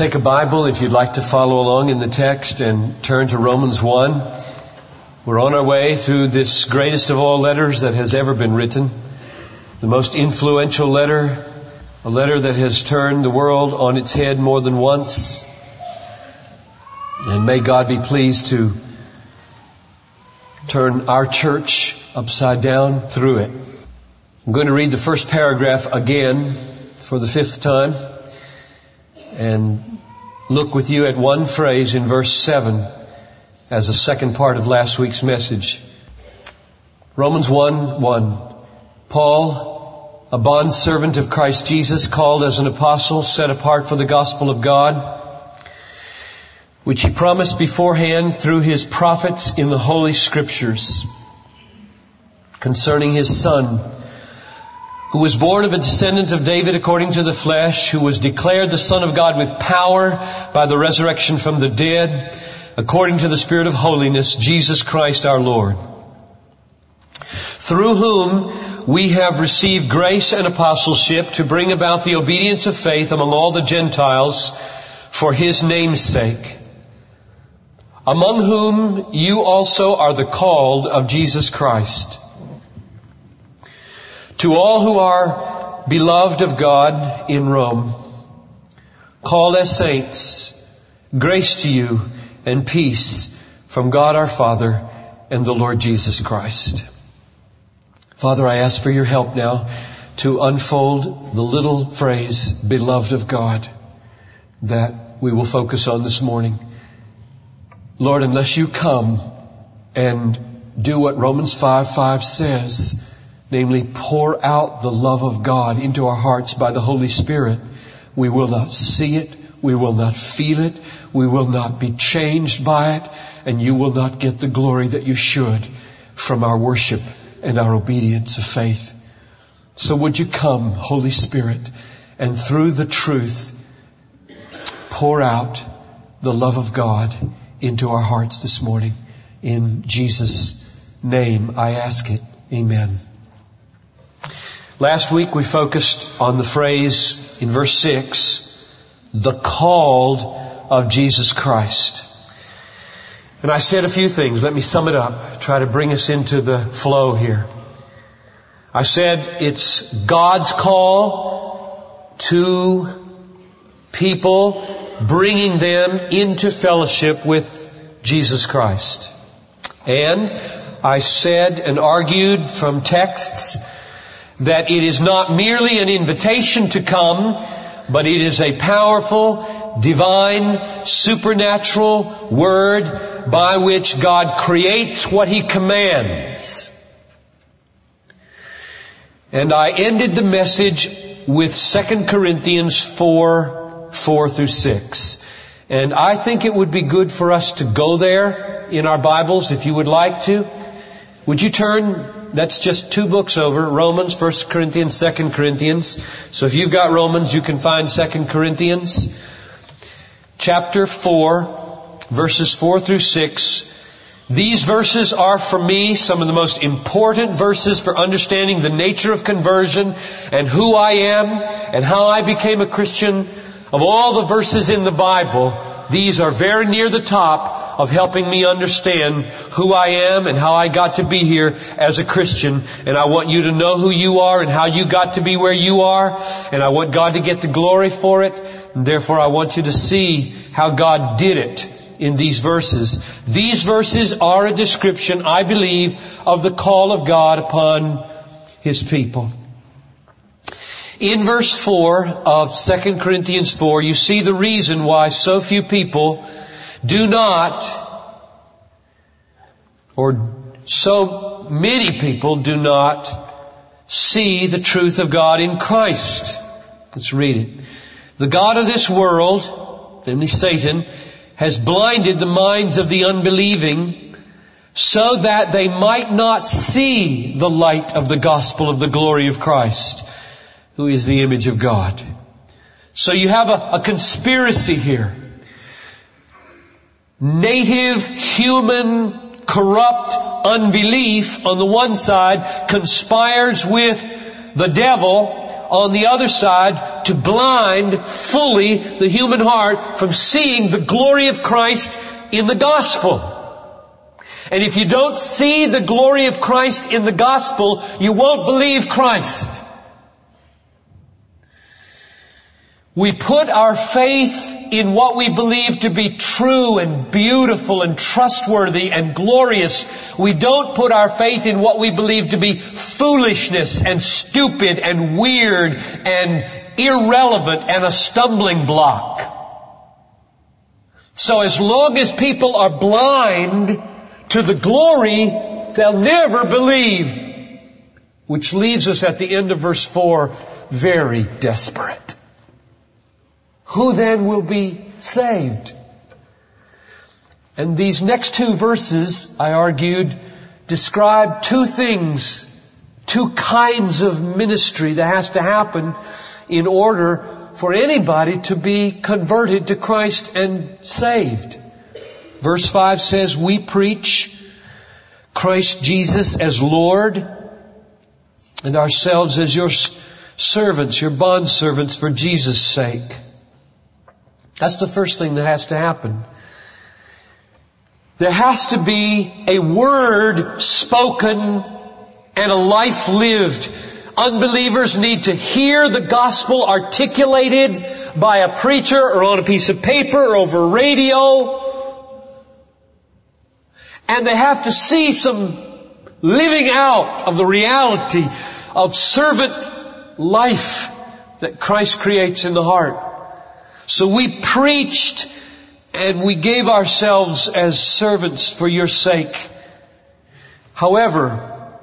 Take a Bible if you'd like to follow along in the text and turn to Romans 1. We're on our way through this greatest of all letters that has ever been written. The most influential letter, a letter that has turned the world on its head more than once. And may God be pleased to turn our church upside down through it. I'm going to read the first paragraph again for the fifth time and look with you at one phrase in verse 7 as the second part of last week's message. Romans 1, 1. Paul, a bondservant of Christ Jesus, called as an apostle, set apart for the gospel of God, which he promised beforehand through his prophets in the Holy Scriptures concerning his son, who was born of a descendant of David according to the flesh, who was declared the Son of God with power by the resurrection from the dead, according to the Spirit of holiness, Jesus Christ our Lord, through whom we have received grace and apostleship to bring about the obedience of faith among all the Gentiles for His name's sake, among whom you also are the called of Jesus Christ. To all who are beloved of God in Rome, called as saints, grace to you and peace from God our Father and the Lord Jesus Christ. Father, I ask for your help now to unfold the little phrase, beloved of God, that we will focus on this morning. Lord, unless you come and do what Romans 5, 5 says, namely pour out the love of God into our hearts by the Holy Spirit, we will not see it, we will not feel it, we will not be changed by it, and you will not get the glory that you should from our worship and our obedience of faith. So would you come, Holy Spirit, and through the truth, pour out the love of God into our hearts this morning. In Jesus' name I ask it. Amen. Last week we focused on the phrase in verse 6, the called of Jesus Christ. And I said a few things. Let me sum it up. Try to bring us into the flow here. I said it's God's call to people, bringing them into fellowship with Jesus Christ. And I said and argued from texts that it is not merely an invitation to come, but it is a powerful, divine, supernatural word by which God creates what He commands. And I ended the message with 2 Corinthians 4, 4 through 6. And I think it would be good for us to go there in our Bibles if you would like to. Would you turn that's just two books over, Romans, 1 Corinthians, 2 Corinthians. So if you've got Romans, you can find 2 Corinthians. Chapter 4, verses 4 through 6. These verses are for me some of the most important verses for understanding the nature of conversion and who I am and how I became a Christian. Of all the verses in the Bible, these are very near the top of helping me understand who I am and how I got to be here as a Christian. And I want you to know who you are and how you got to be where you are. And I want God to get the glory for it. And therefore I want you to see how God did it in these verses. These verses are a description, I believe, of the call of God upon His people. In verse 4 of 2 Corinthians 4, you see the reason why so few people do not, or so many people do not see the truth of God in Christ. Let's read it. The God of this world, namely Satan, has blinded the minds of the unbelieving so that they might not see the light of the gospel of the glory of Christ who is the image of God. So you have a, a conspiracy here. Native human corrupt unbelief on the one side conspires with the devil on the other side to blind fully the human heart from seeing the glory of Christ in the gospel. And if you don't see the glory of Christ in the gospel, you won't believe Christ. We put our faith in what we believe to be true and beautiful and trustworthy and glorious. We don't put our faith in what we believe to be foolishness and stupid and weird and irrelevant and a stumbling block. So as long as people are blind to the glory, they'll never believe. Which leaves us at the end of verse 4 very desperate. Who then will be saved? And these next two verses, I argued, describe two things, two kinds of ministry that has to happen in order for anybody to be converted to Christ and saved. Verse 5 says, we preach Christ Jesus as Lord and ourselves as your servants, your bond servants for Jesus' sake. That's the first thing that has to happen. There has to be a word spoken and a life lived. Unbelievers need to hear the gospel articulated by a preacher or on a piece of paper or over radio and they have to see some living out of the reality of servant life that Christ creates in the heart. So we preached and we gave ourselves as servants for your sake. However,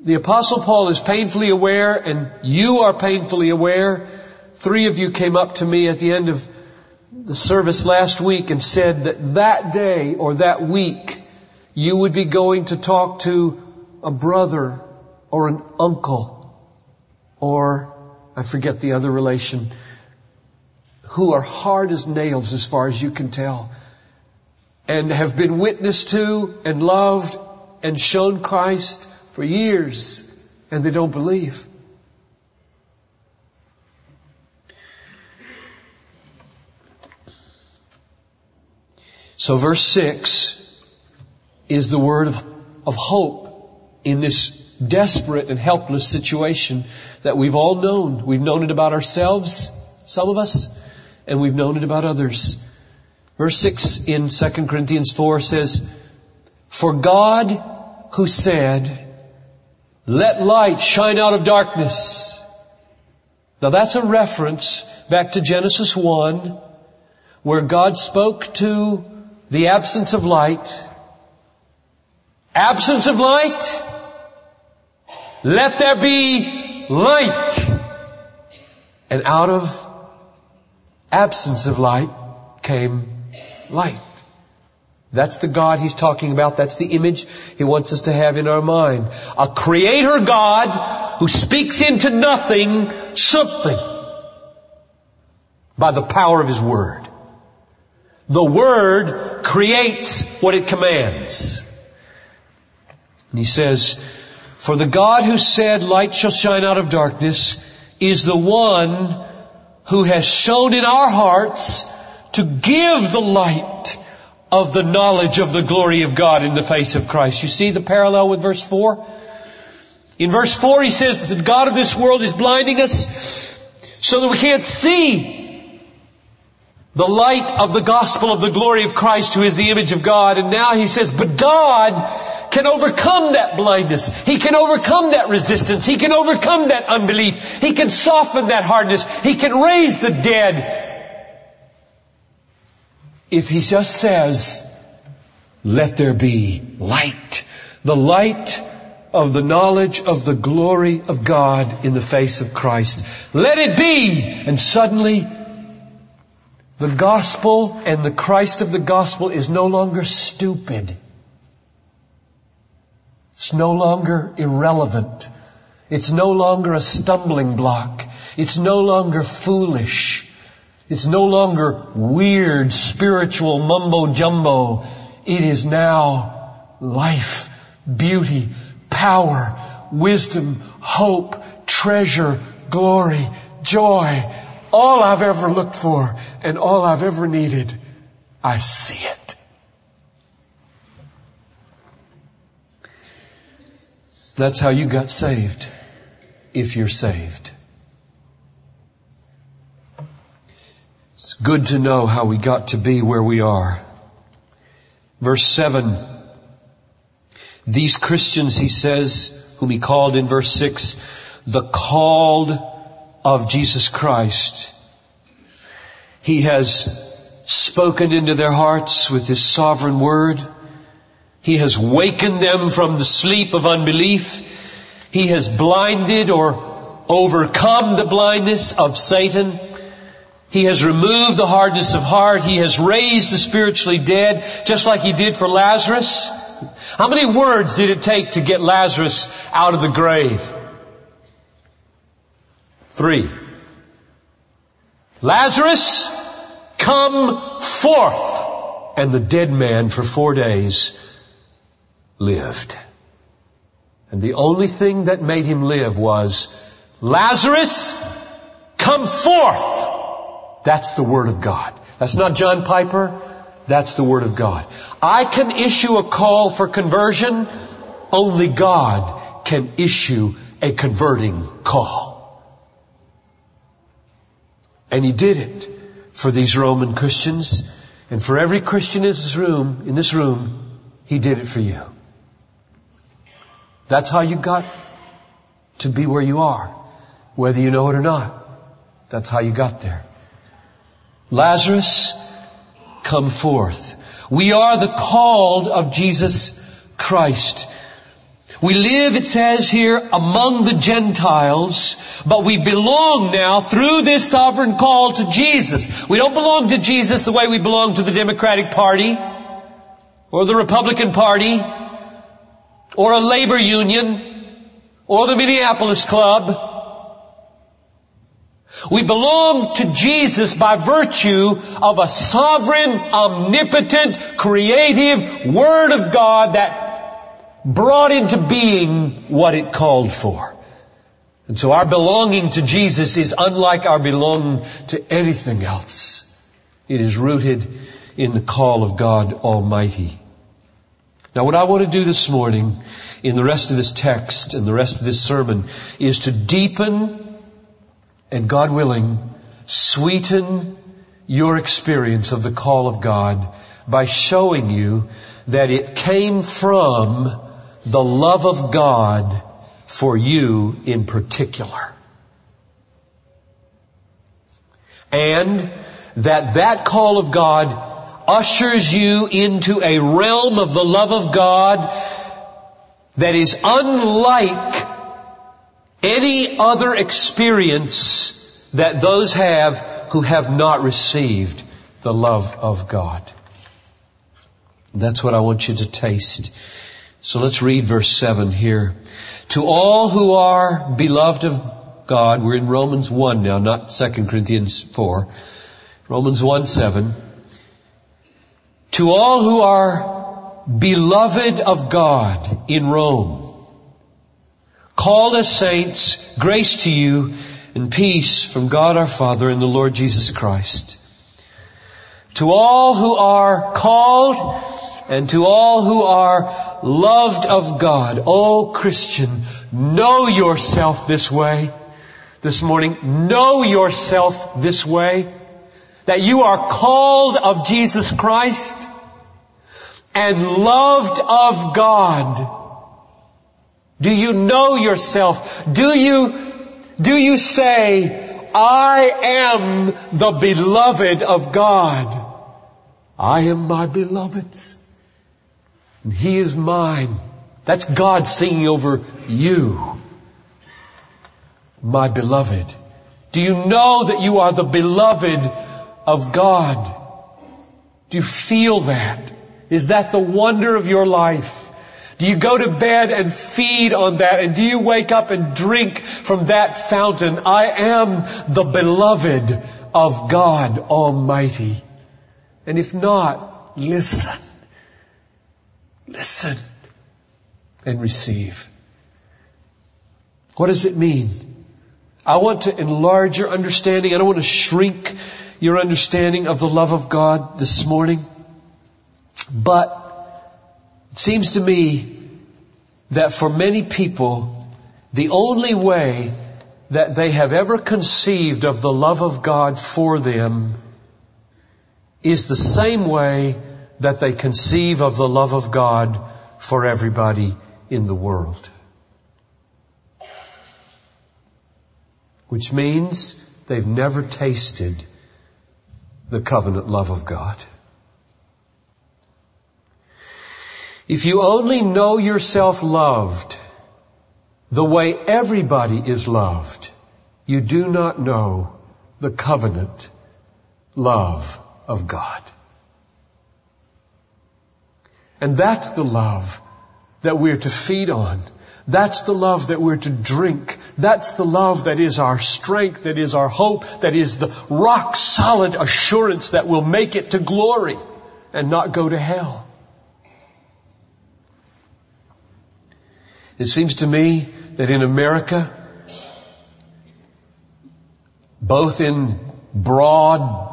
the apostle Paul is painfully aware and you are painfully aware. Three of you came up to me at the end of the service last week and said that that day or that week you would be going to talk to a brother or an uncle or I forget the other relation who are hard as nails as far as you can tell and have been witnessed to and loved and shown Christ for years and they don't believe. So verse 6 is the word of, of hope in this desperate and helpless situation that we've all known. We've known it about ourselves, some of us, and we've known it about others. Verse 6 in 2 Corinthians 4 says, For God who said, let light shine out of darkness. Now that's a reference back to Genesis 1 where God spoke to the absence of light Absence of light? Let there be light. And out of absence of light came light. That's the God he's talking about. That's the image he wants us to have in our mind. A creator God who speaks into nothing something by the power of his word. The word creates what it commands. And he says, For the God who said, light shall shine out of darkness, is the one who has shone in our hearts to give the light of the knowledge of the glory of God in the face of Christ. You see the parallel with verse 4? In verse 4 he says that the God of this world is blinding us so that we can't see the light of the gospel of the glory of Christ who is the image of God. And now he says, but God can overcome that blindness. He can overcome that resistance. He can overcome that unbelief. He can soften that hardness. He can raise the dead. If he just says, let there be light. The light of the knowledge of the glory of God in the face of Christ. Let it be! And suddenly, the gospel and the Christ of the gospel is no longer stupid. It's no longer irrelevant. It's no longer a stumbling block. It's no longer foolish. It's no longer weird spiritual mumbo jumbo. It is now life, beauty, power, wisdom, hope, treasure, glory, joy, all I've ever looked for and all I've ever needed. I see it. That's how you got saved, if you're saved. It's good to know how we got to be where we are. Verse 7. These Christians, he says, whom he called in verse 6, the called of Jesus Christ. He has spoken into their hearts with his sovereign word. He has wakened them from the sleep of unbelief. He has blinded or overcome the blindness of Satan. He has removed the hardness of heart. He has raised the spiritually dead, just like he did for Lazarus. How many words did it take to get Lazarus out of the grave? Three. Lazarus, come forth. And the dead man for four days lived. And the only thing that made him live was, Lazarus, come forth. That's the Word of God. That's not John Piper. That's the Word of God. I can issue a call for conversion. Only God can issue a converting call. And He did it for these Roman Christians and for every Christian in this room, in this room, He did it for you. That's how you got to be where you are, whether you know it or not. That's how you got there. Lazarus, come forth. We are the called of Jesus Christ. We live, it says here, among the Gentiles, but we belong now through this sovereign call to Jesus. We don't belong to Jesus the way we belong to the Democratic Party, or the Republican Party, or a labor union, or the Minneapolis Club. We belong to Jesus by virtue of a sovereign, omnipotent, creative Word of God that brought into being what it called for. And so our belonging to Jesus is unlike our belonging to anything else. It is rooted in the call of God Almighty. Now what I want to do this morning in the rest of this text and the rest of this sermon is to deepen and God willing, sweeten your experience of the call of God by showing you that it came from the love of God for you in particular. And that that call of God ushers you into a realm of the love of God that is unlike any other experience that those have who have not received the love of God. That's what I want you to taste. So let's read verse 7 here. To all who are beloved of God, we're in Romans 1 now, not 2 Corinthians 4. Romans 1 7. To all who are beloved of God in Rome, called as saints, grace to you and peace from God our Father and the Lord Jesus Christ. To all who are called and to all who are loved of God, oh Christian, know yourself this way. This morning, know yourself this way that you are called of Jesus Christ and loved of God. Do you know yourself? Do you, do you say, I am the beloved of God? I am my beloved's. And he is mine. That's God singing over you. My beloved. Do you know that you are the beloved of God? Do you feel that? Is that the wonder of your life? Do you go to bed and feed on that? And do you wake up and drink from that fountain? I am the beloved of God Almighty. And if not, listen. Listen and receive. What does it mean I want to enlarge your understanding. I don't want to shrink your understanding of the love of God this morning. But it seems to me that for many people, the only way that they have ever conceived of the love of God for them is the same way that they conceive of the love of God for everybody in the world. Which means they've never tasted the covenant love of God. If you only know yourself loved the way everybody is loved, you do not know the covenant love of God. And that's the love that we're to feed on. That's the love that we're to drink. That's the love that is our strength, that is our hope, that is the rock solid assurance that we'll make it to glory and not go to hell. It seems to me that in America, both in broad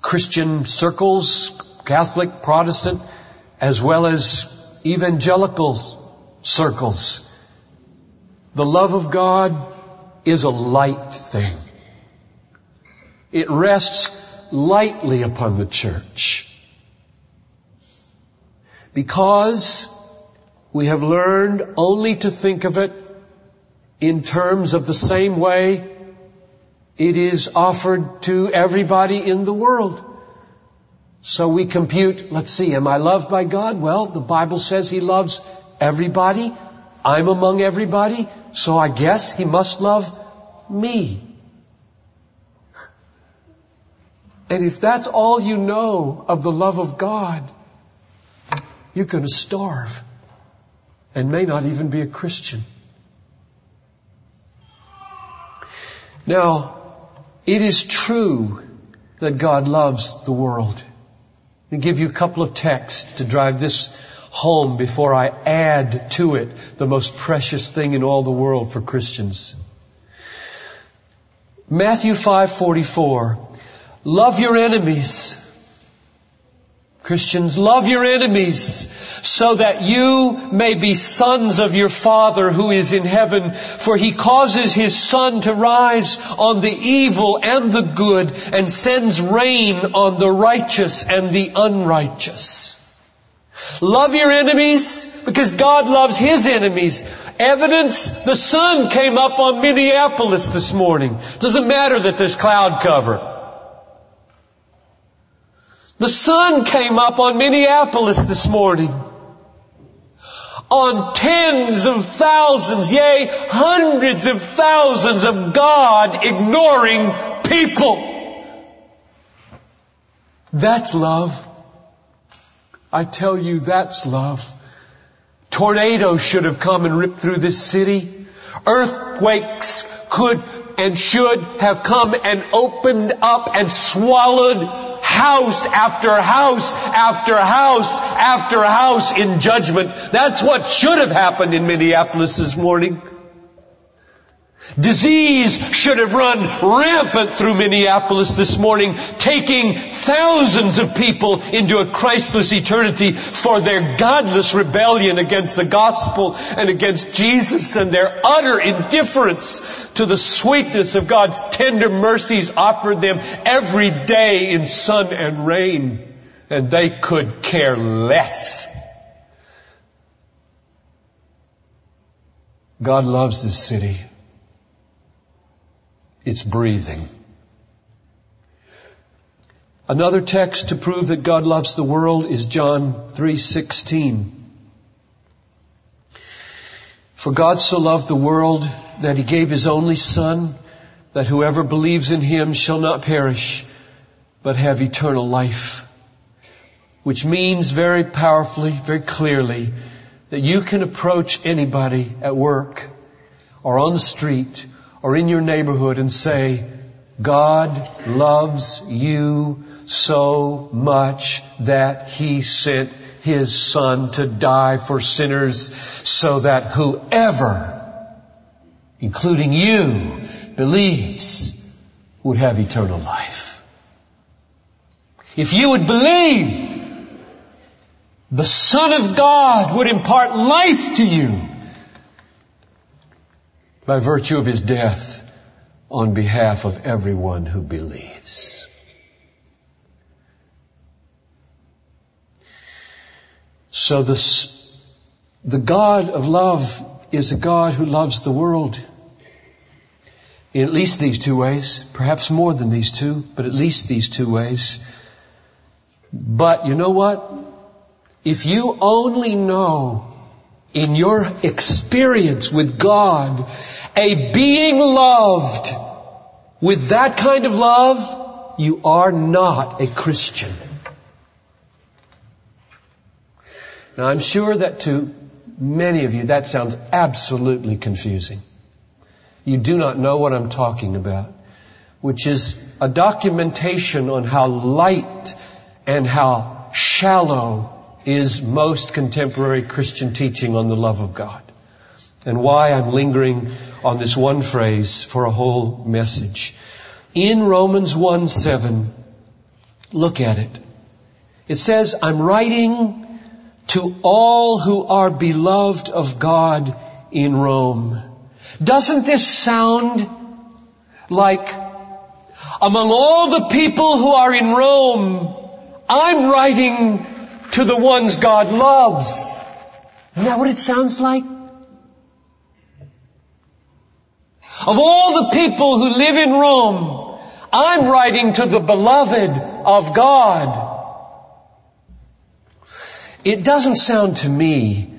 Christian circles, Catholic, Protestant, as well as evangelical circles, the love of God is a light thing. It rests lightly upon the church. Because we have learned only to think of it in terms of the same way it is offered to everybody in the world. So we compute, let's see, am I loved by God? Well, the Bible says He loves everybody. I'm among everybody, so I guess He must love me. And if that's all you know of the love of God, you're going to starve and may not even be a Christian. Now, it is true that God loves the world. I'll give you a couple of texts to drive this home before I add to it the most precious thing in all the world for Christians. Matthew 5:44 Love your enemies Christians, love your enemies so that you may be sons of your Father who is in heaven, for he causes his sun to rise on the evil and the good and sends rain on the righteous and the unrighteous. Love your enemies because God loves his enemies. Evidence, the sun came up on Minneapolis this morning. Doesn't matter that there's cloud cover. The sun came up on Minneapolis this morning. On tens of thousands, yea, hundreds of thousands of God ignoring people. That's love. I tell you, that's love. Tornadoes should have come and ripped through this city. Earthquakes could and should have come and opened up and swallowed house after house after house after house in judgment. That's what should have happened in Minneapolis this morning. Disease should have run rampant through Minneapolis this morning, taking thousands of people into a Christless eternity for their godless rebellion against the gospel and against Jesus and their utter indifference to the sweetness of God's tender mercies offered them every day in sun and rain. And they could care less. God loves this city. It's breathing. Another text to prove that God loves the world is John 3:16. For God so loved the world that he gave his only son that whoever believes in him shall not perish but have eternal life. Which means very powerfully, very clearly that you can approach anybody at work or on the street or in your neighborhood and say, God loves you so much that He sent His Son to die for sinners so that whoever, including you, believes would have eternal life. If you would believe, the Son of God would impart life to you by virtue of His death on behalf of everyone who believes. So this, the God of love is a God who loves the world in at least these two ways, perhaps more than these two, but at least these two ways. But you know what? If you only know in your experience with God a being loved with that kind of love, you are not a Christian. Now I'm sure that to many of you that sounds absolutely confusing you do not know what I'm talking about, which is a documentation on how light and how shallow is most contemporary Christian teaching on the love of God. And why I'm lingering on this one phrase for a whole message. In Romans 1 7, look at it. It says, I'm writing to all who are beloved of God in Rome. Doesn't this sound like among all the people who are in Rome, I'm writing to the ones God loves. Isn't that what it sounds like? Of all the people who live in Rome, I'm writing to the beloved of God. It doesn't sound to me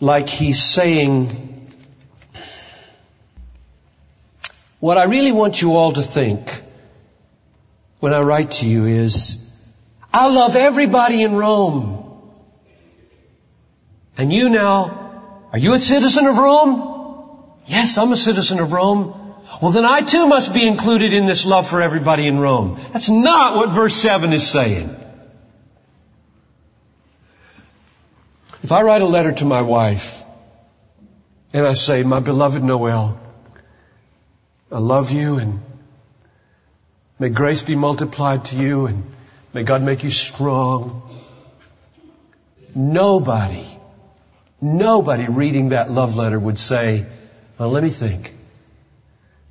like he's saying What I really want you all to think when I write to you is, I love everybody in Rome. And you now, are you a citizen of Rome? Yes, I'm a citizen of Rome. Well then I too must be included in this love for everybody in Rome. That's not what verse 7 is saying. If I write a letter to my wife and I say, my beloved Noel, I love you and may grace be multiplied to you and may God make you strong. Nobody, nobody reading that love letter would say, well, let me think.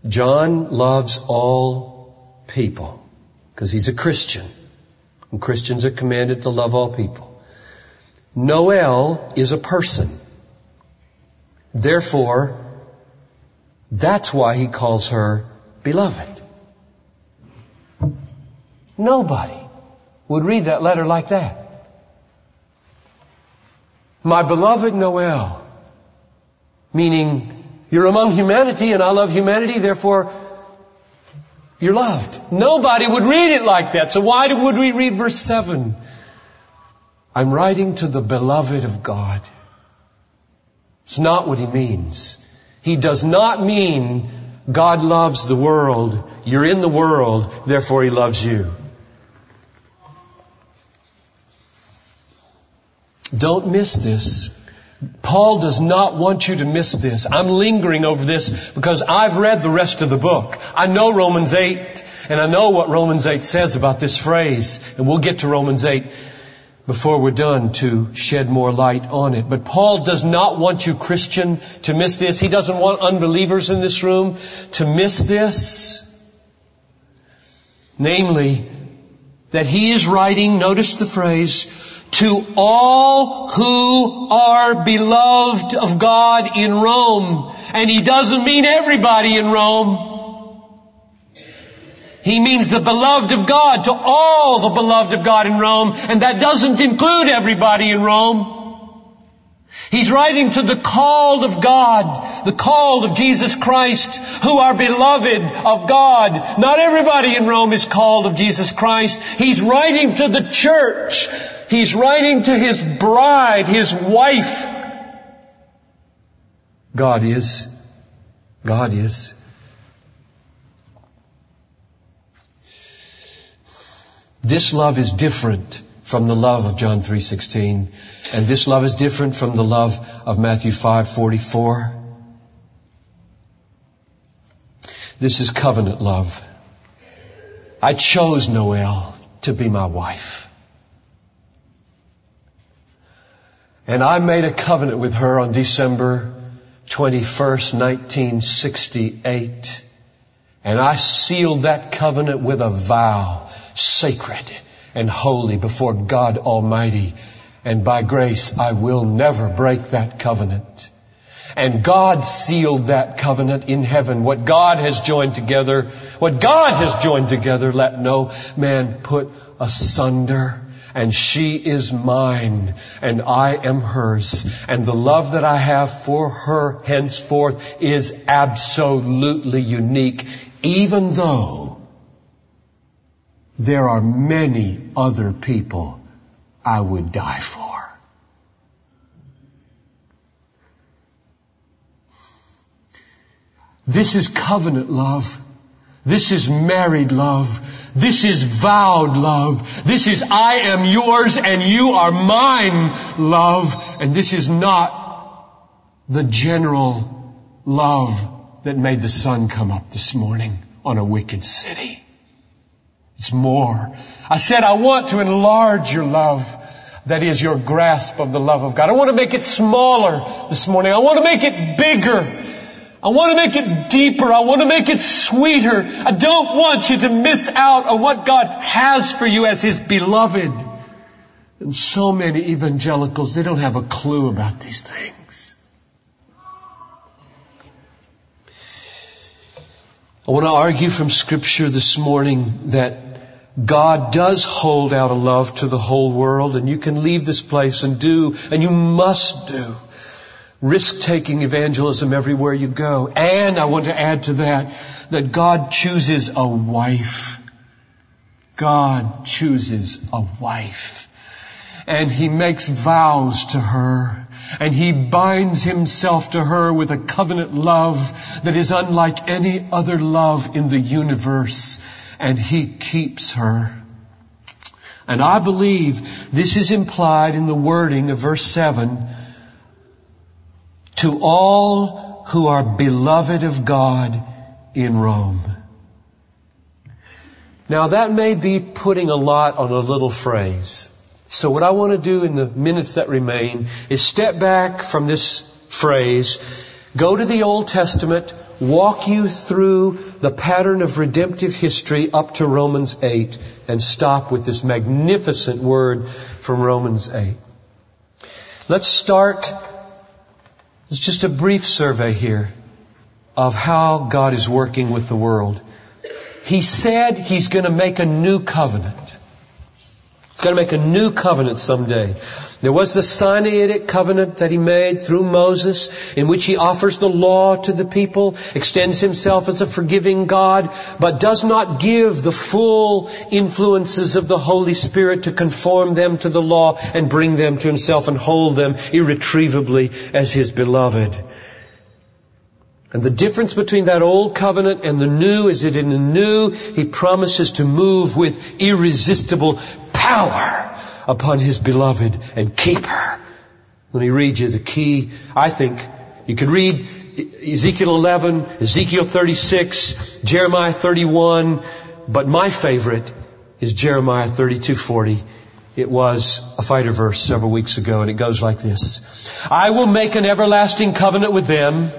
John loves all people because he's a Christian and Christians are commanded to love all people. Noel is a person. Therefore, that's why he calls her beloved. Nobody would read that letter like that. My beloved Noel, meaning you're among humanity and I love humanity, therefore you're loved. Nobody would read it like that. So why would we read verse 7? I'm writing to the beloved of God. It's not what he means. He does not mean God loves the world. You're in the world, therefore He loves you. Don't miss this. Paul does not want you to miss this. I'm lingering over this because I've read the rest of the book. I know Romans 8 and I know what Romans 8 says about this phrase and we'll get to Romans 8 before we're done to shed more light on it. But Paul does not want you Christian to miss this. He doesn't want unbelievers in this room to miss this. Namely, that he is writing, notice the phrase, to all who are beloved of God in Rome. And he doesn't mean everybody in Rome. He means the beloved of God to all the beloved of God in Rome, and that doesn't include everybody in Rome. He's writing to the called of God, the called of Jesus Christ, who are beloved of God. Not everybody in Rome is called of Jesus Christ. He's writing to the church. He's writing to his bride, his wife. God is. God is. This love is different from the love of John 3:16 and this love is different from the love of Matthew 5:44. This is covenant love. I chose Noel to be my wife. And I made a covenant with her on December 21st, 1968. And I sealed that covenant with a vow, sacred and holy before God Almighty. And by grace, I will never break that covenant. And God sealed that covenant in heaven. What God has joined together, what God has joined together, let no man put asunder and she is mine and I am hers. And the love that I have for her henceforth is absolutely unique, even though there are many other people I would die for. This is covenant love. This is married love. This is vowed love. This is I am yours and you are mine love. And this is not the general love that made the sun come up this morning on a wicked city. It's more. I said I want to enlarge your love. That is your grasp of the love of God. I want to make it smaller this morning. I want to make it bigger. I want to make it deeper. I want to make it sweeter. I don't want you to miss out on what God has for you as His beloved. And so many evangelicals, they don't have a clue about these things. I want to argue from scripture this morning that God does hold out a love to the whole world and you can leave this place and do, and you must do risk-taking evangelism everywhere you go. And I want to add to that, that God chooses a wife. God chooses a wife. And He makes vows to her. And He binds Himself to her with a covenant love that is unlike any other love in the universe. And He keeps her. And I believe this is implied in the wording of verse 7 to all who are beloved of God in Rome. Now that may be putting a lot on a little phrase. So what I want to do in the minutes that remain is step back from this phrase, go to the Old Testament, walk you through the pattern of redemptive history up to Romans 8 and stop with this magnificent word from Romans 8. Let's start it's just a brief survey here of how God is working with the world. He said He's going to make a new covenant. He's going to make a new covenant someday. There was the Sinaitic covenant that he made through Moses in which he offers the law to the people, extends himself as a forgiving God, but does not give the full influences of the Holy Spirit to conform them to the law and bring them to himself and hold them irretrievably as his beloved. And the difference between that old covenant and the new is that in the new, he promises to move with irresistible power upon his beloved and keep her. Let me read you the key. I think you can read Ezekiel 11, Ezekiel 36, Jeremiah 31, but my favorite is Jeremiah 32:40. It was a fighter verse several weeks ago and it goes like this. I will make an everlasting covenant with them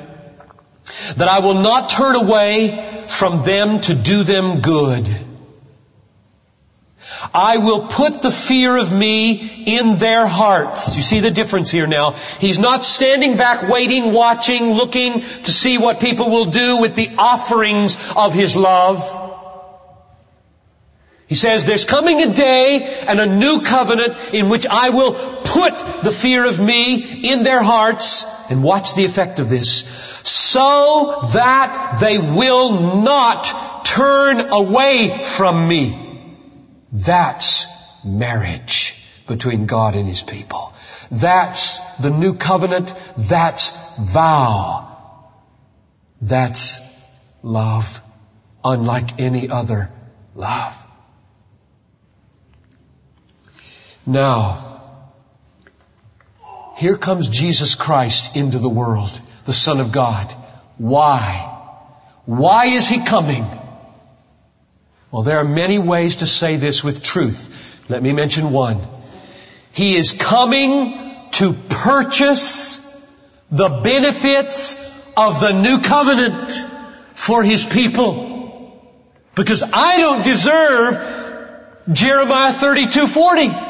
that I will not turn away from them to do them good I will put the fear of me in their hearts. You see the difference here now. He's not standing back waiting, watching, looking to see what people will do with the offerings of His love. He says, there's coming a day and a new covenant in which I will put the fear of me in their hearts and watch the effect of this so that they will not turn away from me. That's marriage between God and His people. That's the new covenant. That's vow. That's love unlike any other love. Now, here comes Jesus Christ into the world, the Son of God. Why? Why is He coming? Well, there are many ways to say this with truth. Let me mention one. He is coming to purchase the benefits of the new covenant for His people. Because I don't deserve Jeremiah 32:40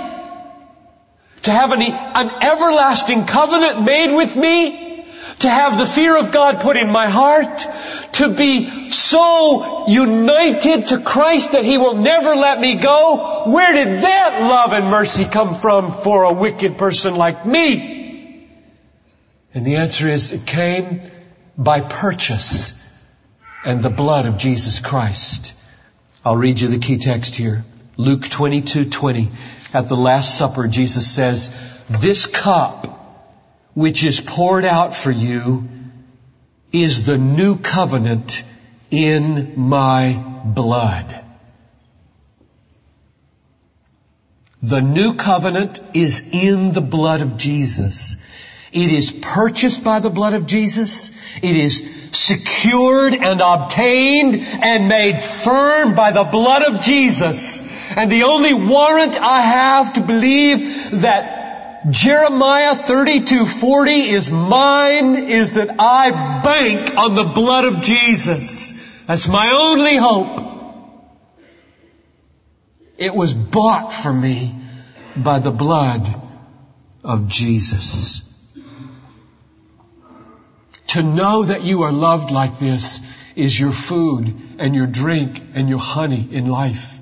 to have an, an everlasting covenant made with me, to have the fear of God put in my heart, to be so united to Christ that He will never let me go. Where did that love and mercy come from for a wicked person like me? And the answer is it came by purchase and the blood of Jesus Christ. I'll read you the key text here. Luke 22, 20. At the Last Supper, Jesus says, this cup which is poured out for you is the new covenant in my blood. The new covenant is in the blood of Jesus. It is purchased by the blood of Jesus. It is secured and obtained and made firm by the blood of Jesus. And the only warrant I have to believe that Jeremiah 32:40 is mine is that I bank on the blood of Jesus. That's my only hope. It was bought for me by the blood of Jesus. To know that you are loved like this is your food and your drink and your honey in life.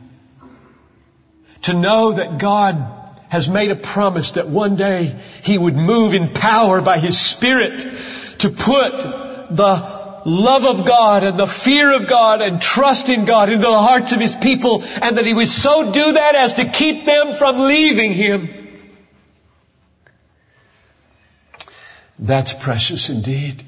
To know that God has made a promise that one day He would move in power by His Spirit to put the love of God and the fear of God and trust in God into the hearts of His people and that He would so do that as to keep them from leaving Him. That's precious indeed.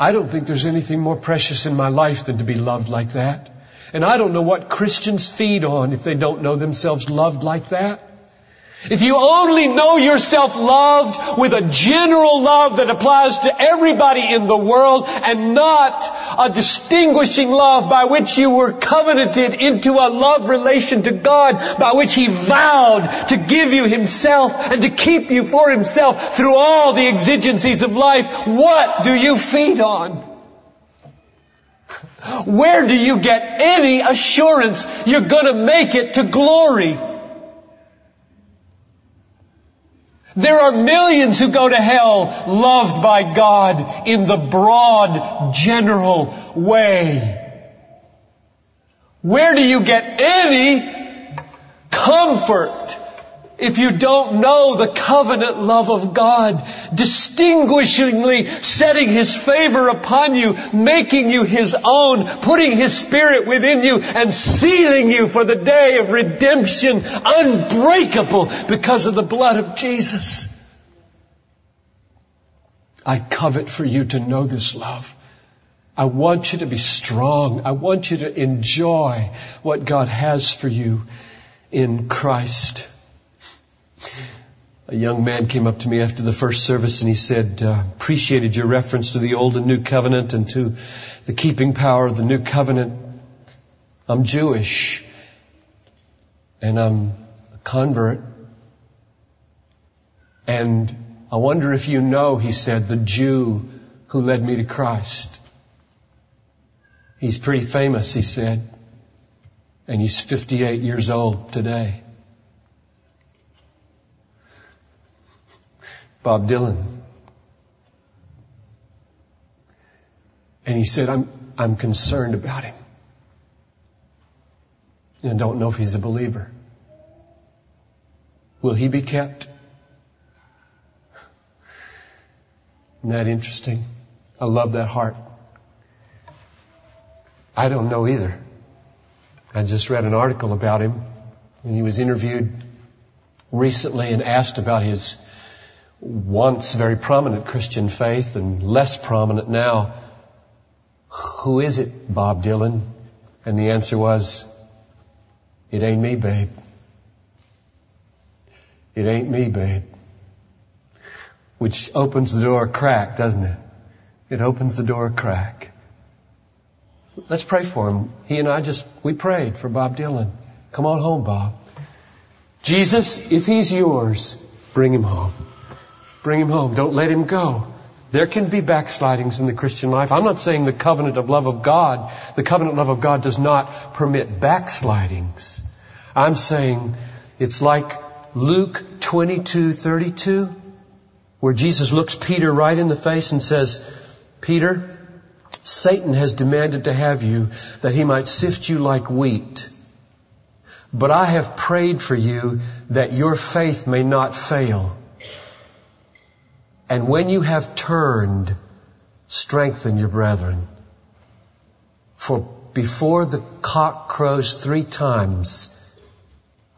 I don't think there's anything more precious in my life than to be loved like that. And I don't know what Christians feed on if they don't know themselves loved like that. If you only know yourself loved with a general love that applies to everybody in the world and not a distinguishing love by which you were covenanted into a love relation to God by which He vowed to give you Himself and to keep you for Himself through all the exigencies of life, what do you feed on? Where do you get any assurance you're gonna make it to glory? There are millions who go to hell loved by God in the broad, general way. Where do you get any comfort if you don't know the covenant love of God, distinguishingly setting His favor upon you, making you His own, putting His Spirit within you, and sealing you for the day of redemption, unbreakable because of the blood of Jesus. I covet for you to know this love. I want you to be strong. I want you to enjoy what God has for you in Christ. A young man came up to me after the first service and he said, uh, appreciated your reference to the old and new covenant and to the keeping power of the new covenant. I'm Jewish and I'm a convert. And I wonder if you know, he said, the Jew who led me to Christ. He's pretty famous, he said. And he's 58 years old today. Bob Dylan. And he said, I'm, I'm concerned about him. And don't know if he's a believer. Will he be kept? Isn't that interesting? I love that heart. I don't know either. I just read an article about him and he was interviewed recently and asked about his once very prominent Christian faith and less prominent now. Who is it, Bob Dylan? And the answer was, it ain't me, babe. It ain't me, babe. Which opens the door a crack, doesn't it? It opens the door a crack. Let's pray for him. He and I just, we prayed for Bob Dylan. Come on home, Bob. Jesus, if he's yours, bring him home. Bring him home. Don't let him go. There can be backslidings in the Christian life. I'm not saying the covenant of love of God, the covenant love of God does not permit backslidings. I'm saying it's like Luke 22:32 where Jesus looks Peter right in the face and says, "Peter, Satan has demanded to have you that he might sift you like wheat. But I have prayed for you that your faith may not fail. And when you have turned, strengthen your brethren. For before the cock crows three times,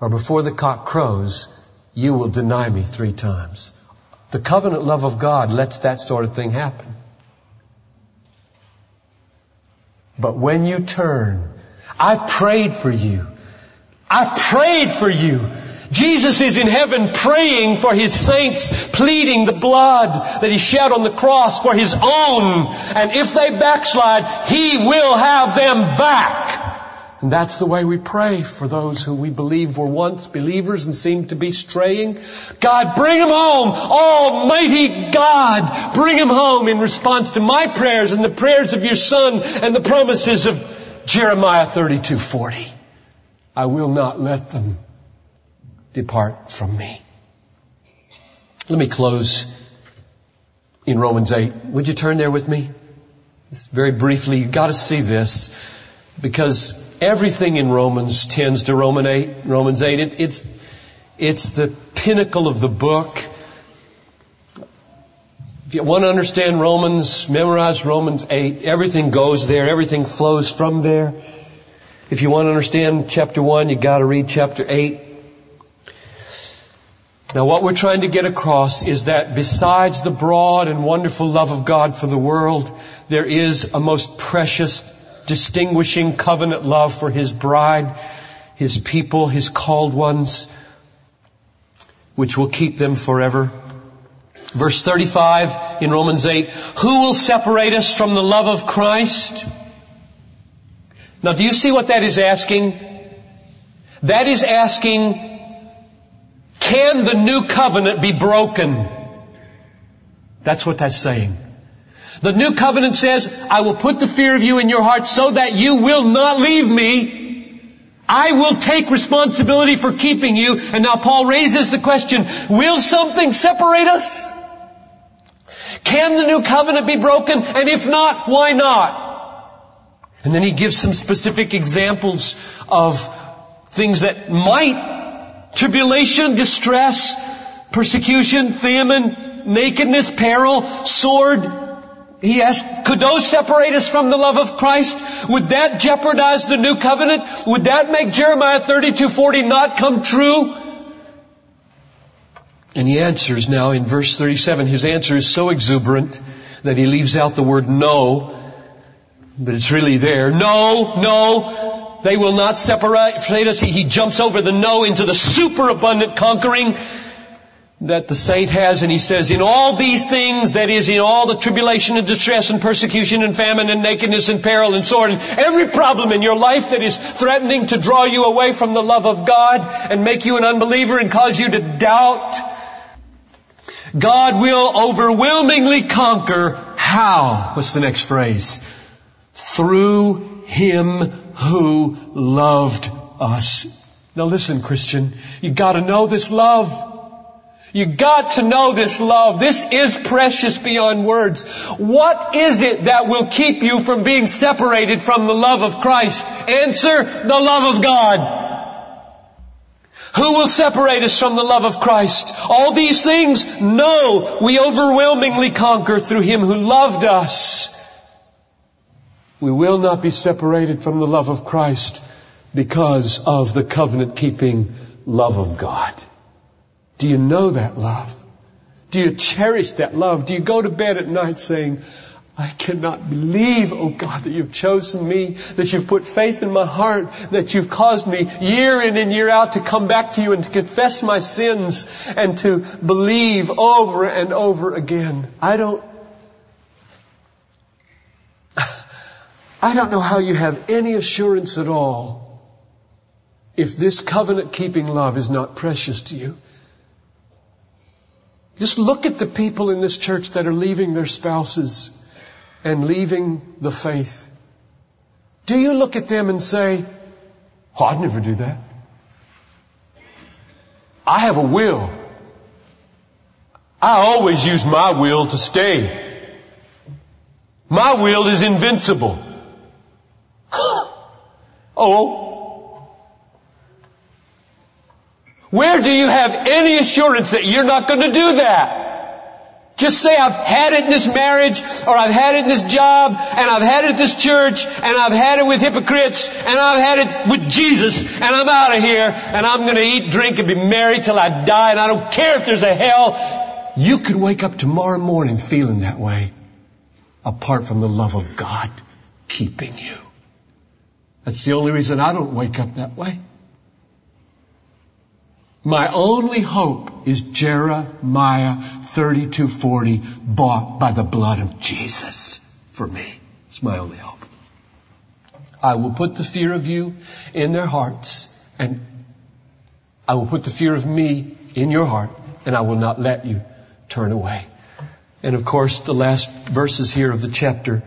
or before the cock crows, you will deny me three times. The covenant love of God lets that sort of thing happen. But when you turn, I prayed for you. I prayed for you. Jesus is in heaven praying for His saints, pleading the blood that He shed on the cross for His own. And if they backslide, He will have them back. And that's the way we pray for those who we believe were once believers and seem to be straying. God, bring them home. Almighty God, bring them home in response to my prayers and the prayers of your son and the promises of Jeremiah 32:40. I will not let them depart from me. Let me close in Romans 8. Would you turn there with me? Just very briefly, you gotta see this because everything in Romans tends to Roman 8, Romans 8. It, it's, it's the pinnacle of the book. If you want to understand Romans, memorize Romans 8. Everything goes there. Everything flows from there. If you want to understand chapter 1, you gotta read chapter 8. Now what we're trying to get across is that besides the broad and wonderful love of God for the world, there is a most precious, distinguishing covenant love for His bride, His people, His called ones, which will keep them forever. Verse 35 in Romans 8, who will separate us from the love of Christ? Now do you see what that is asking? That is asking, can the new covenant be broken? That's what that's saying. The new covenant says, I will put the fear of you in your heart so that you will not leave me. I will take responsibility for keeping you. And now Paul raises the question, will something separate us? Can the new covenant be broken? And if not, why not? And then he gives some specific examples of things that might, tribulation, distress, persecution, famine, nakedness, peril, sword. He asks, could those separate us from the love of Christ? Would that jeopardize the new covenant? Would that make Jeremiah 32:40 not come true? And he answers now in verse 37. His answer is so exuberant that he leaves out the word no but it's really there. No, no, they will not separate us. He jumps over the no into the superabundant conquering that the saint has and he says, in all these things, that is in all the tribulation and distress and persecution and famine and nakedness and peril and sword and every problem in your life that is threatening to draw you away from the love of God and make you an unbeliever and cause you to doubt, God will overwhelmingly conquer how? What's the next phrase? through Him who loved us. Now listen, Christian, you gotta know this love. You got to know this love. This is precious beyond words. What is it that will keep you from being separated from the love of Christ? Answer, the love of God. Who will separate us from the love of Christ? All these things? No, we overwhelmingly conquer through Him who loved us. We will not be separated from the love of Christ because of the covenant keeping love of God. Do you know that love? Do you cherish that love? Do you go to bed at night saying, I cannot believe, oh God, that you've chosen me, that you've put faith in my heart, that you've caused me year in and year out to come back to you and to confess my sins and to believe over and over again. I don't I don't know how you have any assurance at all if this covenant keeping love is not precious to you. Just look at the people in this church that are leaving their spouses and leaving the faith. Do you look at them and say, Oh, I'd never do that. I have a will. I always use my will to stay. My will is invincible. Oh. Where do you have any assurance that you're not going to do that? Just say I've had it in this marriage, or I've had it in this job, and I've had it at this church, and I've had it with hypocrites, and I've had it with Jesus, and I'm out of here, and I'm gonna eat, drink, and be merry till I die, and I don't care if there's a hell. You could wake up tomorrow morning feeling that way, apart from the love of God keeping you. That's the only reason I don't wake up that way. My only hope is Jeremiah 3240 bought by the blood of Jesus for me. It's my only hope. I will put the fear of you in their hearts and I will put the fear of me in your heart and I will not let you turn away. And of course the last verses here of the chapter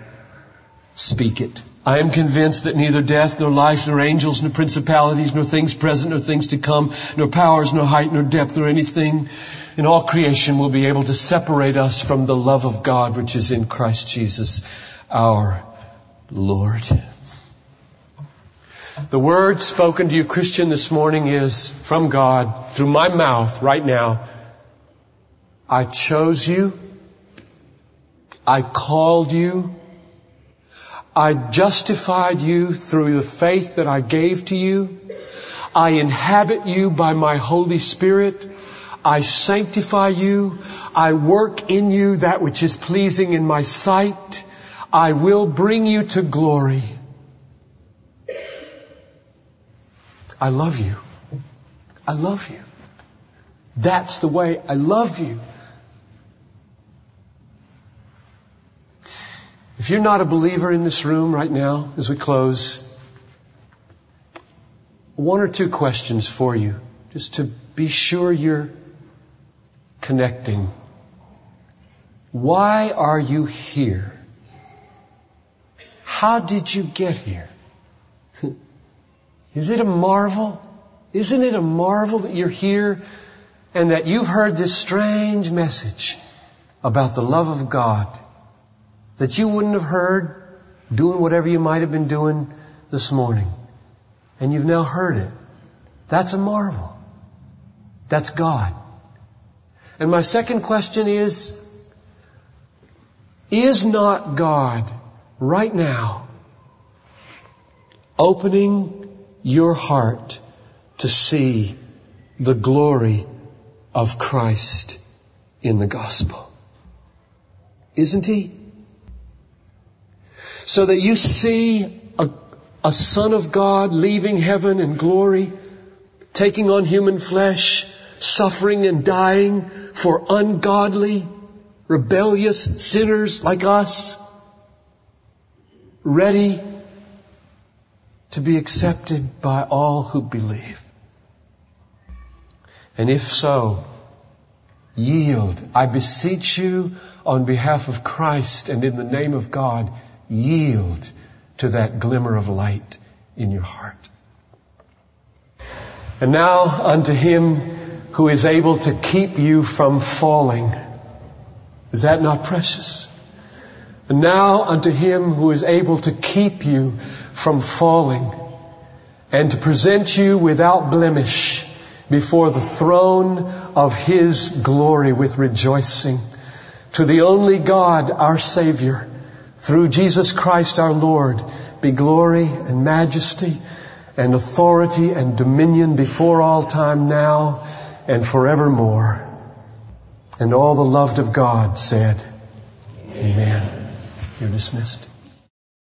speak it. I am convinced that neither death, nor life, nor angels, nor principalities, nor things present, nor things to come, nor powers, nor height, nor depth, nor anything in all creation will be able to separate us from the love of God which is in Christ Jesus our Lord. The word spoken to you, Christian, this morning is from God through my mouth right now. I chose you. I called you. I justified you through the faith that I gave to you. I inhabit you by my Holy Spirit. I sanctify you. I work in you that which is pleasing in my sight. I will bring you to glory. I love you. I love you. That's the way I love you. If you're not a believer in this room right now, as we close, one or two questions for you, just to be sure you're connecting. Why are you here? How did you get here? Is it a marvel? Isn't it a marvel that you're here and that you've heard this strange message about the love of God that you wouldn't have heard doing whatever you might have been doing this morning? And you've now heard it. That's a marvel. That's God. And my second question is, is not God right now opening your heart to see the glory of Christ in the gospel? Isn't He? So that you see a, a son of God leaving heaven in glory, taking on human flesh, suffering and dying for ungodly, rebellious sinners like us, ready to be accepted by all who believe. And if so, yield. I beseech you on behalf of Christ and in the name of God, yield to that glimmer of light in your heart. And now unto him who is able to keep you from falling. Is that not precious? And now unto him who is able to keep you from falling and to present you without blemish before the throne of his glory with rejoicing. To the only God, our Savior, through Jesus Christ our Lord, be glory and majesty and authority and dominion before all time now and forevermore. And all the loved of God said, Amen. You're dismissed.